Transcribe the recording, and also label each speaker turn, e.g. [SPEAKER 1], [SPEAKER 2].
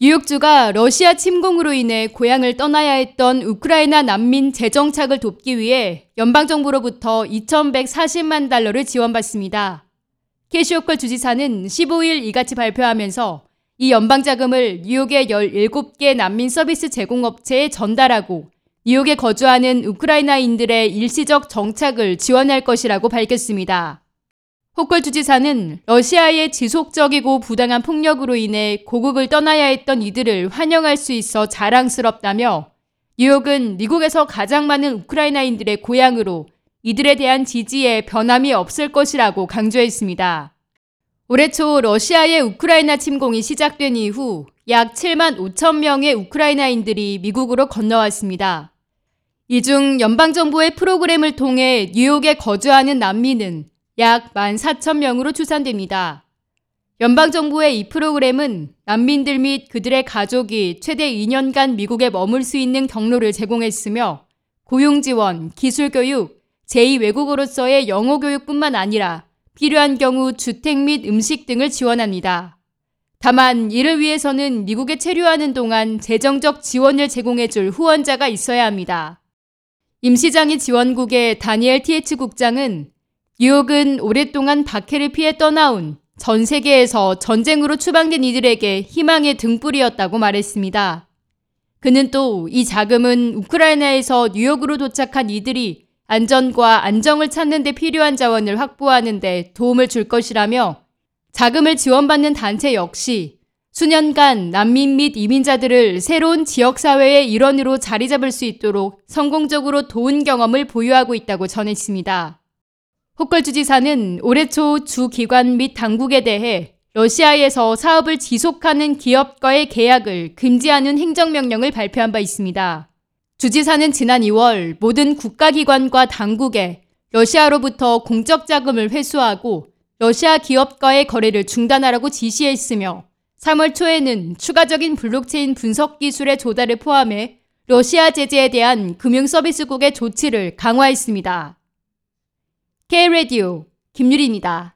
[SPEAKER 1] 뉴욕주가 러시아 침공으로 인해 고향을 떠나야 했던 우크라이나 난민 재정착을 돕기 위해 연방정부로부터 2,140만 달러를 지원받습니다. 캐시오컬 주지사는 15일 이같이 발표하면서 이 연방자금을 뉴욕의 17개 난민 서비스 제공업체에 전달하고 뉴욕에 거주하는 우크라이나인들의 일시적 정착을 지원할 것이라고 밝혔습니다. 호컬 주지사는 러시아의 지속적이고 부당한 폭력으로 인해 고국을 떠나야 했던 이들을 환영할 수 있어 자랑스럽다며 뉴욕은 미국에서 가장 많은 우크라이나인들의 고향으로 이들에 대한 지지에 변함이 없을 것이라고 강조했습니다. 올해 초 러시아의 우크라이나 침공이 시작된 이후 약 7만 5천 명의 우크라이나인들이 미국으로 건너왔습니다. 이 중 연방정부의 프로그램을 통해 뉴욕에 거주하는 난민은 약 14,000명으로 추산됩니다. 연방정부의 이 프로그램은 난민들 및 그들의 가족이 최대 2년간 미국에 머물 수 있는 경로를 제공했으며 고용 지원, 기술 교육, 제2외국어로서의 영어 교육뿐만 아니라 필요한 경우 주택 및 음식 등을 지원합니다. 다만 이를 위해서는 미국에 체류하는 동안 재정적 지원을 제공해줄 후원자가 있어야 합니다. 임시장애 지원국의 다니엘 TH 국장은 뉴욕은 오랫동안 박해를 피해 떠나온 전 세계에서 전쟁으로 추방된 이들에게 희망의 등불이었다고 말했습니다. 그는 또 이 자금은 우크라이나에서 뉴욕으로 도착한 이들이 안전과 안정을 찾는 데 필요한 자원을 확보하는 데 도움을 줄 것이라며 자금을 지원받는 단체 역시 수년간 난민 및 이민자들을 새로운 지역사회의 일원으로 자리 잡을 수 있도록 성공적으로 도운 경험을 보유하고 있다고 전했습니다. 호컬 주지사는 올해 초 주 기관 및 당국에 대해 러시아에서 사업을 지속하는 기업과의 계약을 금지하는 행정명령을 발표한 바 있습니다. 주지사는 지난 2월 모든 국가기관과 당국에 러시아로부터 공적 자금을 회수하고 러시아 기업과의 거래를 중단하라고 지시했으며 3월 초에는 추가적인 블록체인 분석 기술의 조달을 포함해 러시아 제재에 대한 금융서비스국의 조치를 강화했습니다. K-Radio 김유리입니다.